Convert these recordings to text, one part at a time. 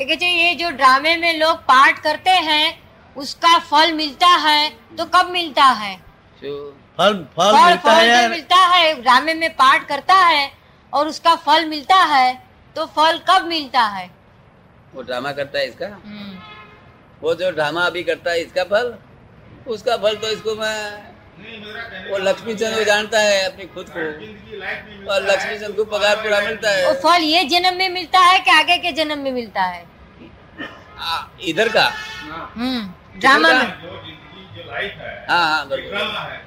ठीक है ये जो ड्रामे में लोग पाठ करते हैं उसका फल मिलता है तो कब मिलता है? फल फल फल मिलता फल है। मिलता है ड्रामे में पाठ करता है और उसका फल मिलता है तो फल कब मिलता है? वो ड्रामा करता है इसका? हम्म, वो जो ड्रामा अभी करता है इसका फल? उसका फल तो इसको मैं वो लक्ष्मी चंद को जानता है अपनी खुद को। और लक्ष्मी चंद को पगार पूरा मिलता वो है फल ये जन्म में मिलता है कि आगे के जन्म में मिलता है? आ, इधर का। हम्म ड्रामा में। हाँ हाँ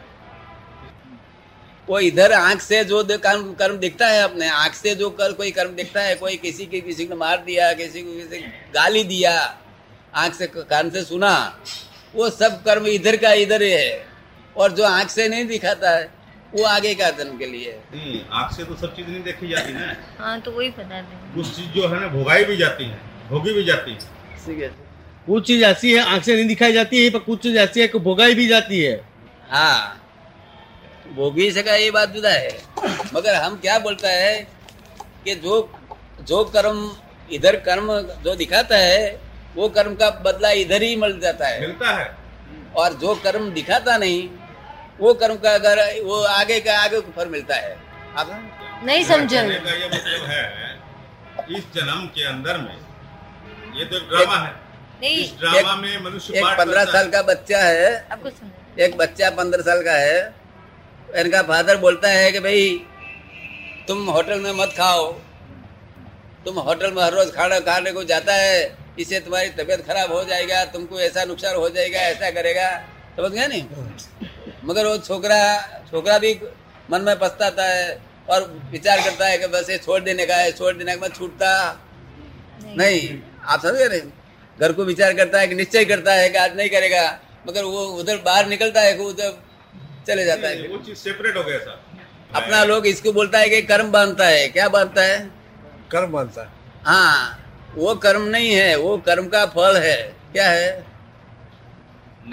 वो इधर आँख से जो कर्म कर्म दिखता है अपने। आँख से जो कर कोई कर्म दिखता है कोई किसी के किसी को मार दिया किसी को किसी गाली दिया आँख से कान से सुना वो सब कर्म इधर का इधर ही। है और जो आँख से नहीं दिखाता है वो आगे का जन्म के लिए है। आँख से तो सब चीज़ नहीं देखी जाती ना। हाँ तो वही पता कुछ चीज़ जो है ना भोगाई भी जाती है भोगी भी जाती है। है। कुछ चीज़ ऐसी है आँख से नहीं दिखाई जाती है पर कुछ चीज़ ऐसी है कि भोगाई भी जाती है। हाँ। भोगी सका ये बात जुदा है। मगर हम क्या बोलता है कि जो जो कर्म इधर कर्म जो दिखाता है वो कर्म का बदला इधर ही मिल जाता है। मिलता है। और जो कर्म दिखाता नहीं वो कर्म का अगर वो आगे का आगे को फल मिलता है। आप नहीं समझे। का मतलब है इस जन्म के अंदर में ये तो ड्रामा है। नहीं। इस ड्रामा में मनुष्य एक पंद्रह साल का बच्चा है। एक बच्चा पंद्रह साल का है। इनका फादर बोलता है कि भाई तुम होटल में मत खाओ। तुम होटल में हर रोज खाना खाने को जाता है। इससे तुम्हारी तबीयत खराब हो जाएगा तुमको ऐसा नुकसान हो जाएगा ऐसा करेगा। समझ गया नहीं? मगर वो छोकरा छोकरा भी मन में पछताता है और विचार करता है कि बस ये छोड़ देने का है छोड़ देने का मैं छूटता। नहीं, नहीं। आप समझ नहीं? घर को विचार करता है कि निश्चय करता है कि आज नहीं करेगा मगर वो उधर बाहर निकलता है कि उधर चले जाता है। वो चीज़ सेपरेट हो गया सर अपना लोग इसको बोलता है कि कर्म बांधता है क्या बांधता है? कर्म बांधता है। हाँ वो कर्म नहीं है वो कर्म का फल है। क्या है?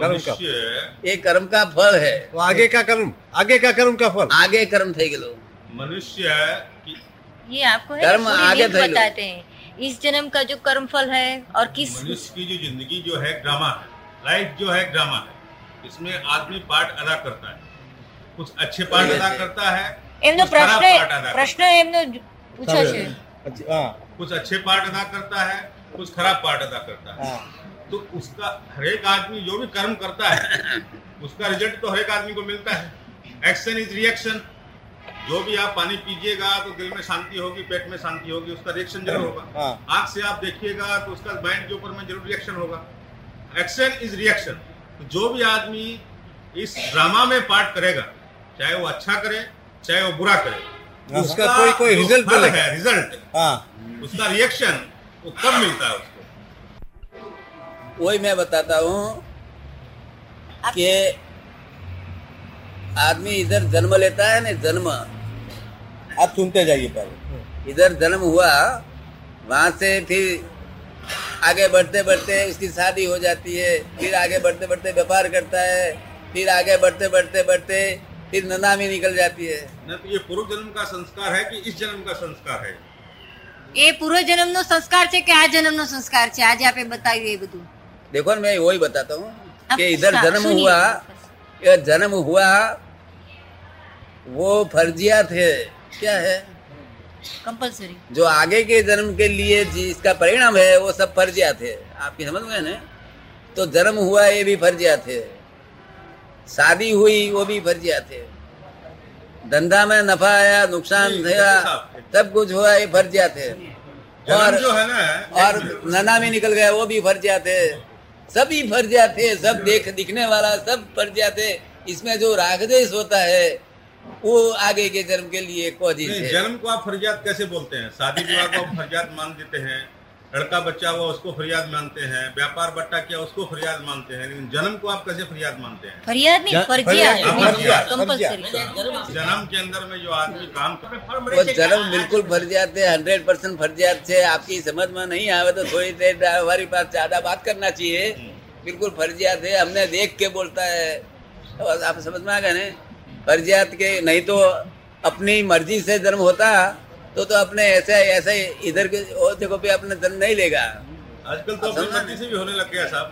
कर्म का। ये कर्म का फल है। तो आगे का कर्म आगे का कर्म का फल। आगे कर्म थे गेलो मनुष्य ये आपको है कर्म आगे बताते हैं। इस जन्म का जो कर्म फल है और किस मनुष्य की जो जिंदगी जो है ड्रामा है लाइफ जो है ड्रामा है इसमें आदमी पार्ट अदा करता है कुछ अच्छे पार्ट अदा करता है એમનો कुछ खराब પ્રશ્ન पार्ट अदा પ્રશ્ન એમનો પૂછા છે अच्छा, हाँ कुछ अच्छे पार्ट अदा करता है कुछ खराब पार्ट अदा करता है हाँ तो उसका हर एक आदमी जो भी कर्म करता है उसका रिजल्ट तो हर एक आदमी को मिलता है एक्शन इज रिएक्शन जो भी आप पानी पीजिएगा तो दिल में शांति होगी पेट में शांति होगी उसका रिएक्शन ज़रूर होगा। हाँ। आँख से आप देखिएगा तो उसका माइंड के ऊपर में ज़रूर रिएक्शन होगा। एक्शन इज़ रिएक्शन तो जो भी आदमी इस ड्रामा में पार्ट करेगा चाहे वो अच्छा करे चाहे वो बुरा करे उसका कोई कोई रिज़ल्ट फल है रिज़ल्ट हाँ। उसका रिएक्शन वो कब मिलता है उसको? वही मैं बताता हूँ कि आदमी इधर जन्म लेता है ना जन्म आप सुनते जाइए पहले इधर जन्म हुआ वहां से फिर आगे बढ़ते बढ़ते उसकी शादी हो जाती है फिर आगे बढ़ते बढ़ते व्यापार करता है फिर आगे बढ़ते बढ़ते बढ़ते फिर ननामी निकल जाती है न तो ये पूर्व जन्म का संस्कार है कि इस जन्म का संस्कार है એ પૂર્વ જન્મનો સંસ્કાર છે કે આ જન્મનો સંસ્કાર છે આજે આપે બતાવ્યું એ બધું देखो ना मैं वही बताता हूँ कि अब इधर हाँ, जन्म सुनिए। हुआ ये जन्म हुआ वो फर्जिया थे। क्या है? कंपलसरी जो आगे के जन्म के लिए जिसका परिणाम है वो सब फर्जिया थे। आपकी समझ में ना? तो जन्म हुआ ये भी फर्जिया थे। शादी हुई वो भी फर्जिया थे। धंधा में नफा आया नुकसान था सब कुछ हुआ ये फर्जिया थे। और जो है ना और नना में निकल गया वो भी फर्जिया थे। सभी फर्जिया थे सब देख दिखने वाला सब फर्जिया थे। इसमें जो रागदेश होता है वो आगे के जन्म के लिए एक जन्म को आप फरियाद कैसे बोलते हैं? शादी विवाह को आप फरियाद मान देते हैं लड़का बच्चा हुआ उसको फरियाद मानते हैं व्यापार बट्टा किया उसको फरियाद मानते हैं लेकिन जन्म को आप कैसे फरियाद मानते हैं? फरियाद नहीं हाँ, जन्म के अंदर में जो आदमी काम कर वो जन्म बिल्कुल फर्जियात है हंड्रेड परसेंट फर्जियात है आपकी समझ में नहीं आवे तो थोड़ी देर हमारी पास ज़्यादा बात करना चाहिए। हम्म। बिल्कुल फर्जियात है हमने देख के बोलता है। आप समझ में आ गए ना? फर्जियात के नहीं तो अपनी मर्ज़ी से जन्म होता तो तो अपने ऐसे ऐसे इधर के और जगह पे अपने जन्म नहीं लेगा। आजकल तो अपनी मर्ज़ी से भी होने लग गया साहब।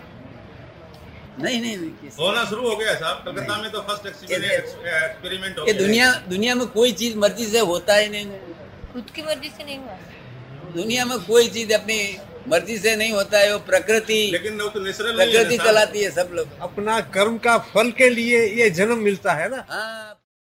नहीं नहीं नहीं होना शुरू हो गया साहब। कलकत्ता में तो फ़र्स्ट एक्सपेरिमेंट हो ये गया दुनिया दुनिया में कोई चीज़ मर्ज़ी से होता ही नहीं। खुद की मर्ज़ी से नहीं हुआ। दुनिया में कोई चीज़ अपनी मर्ज़ी से नहीं होता है वो प्रकृति लेकिन वो तो नेचुरल प्रकृति चलाती है सब लोग। अपना कर्म का फल के लिए ये जन्म मिलता है ना। हाँ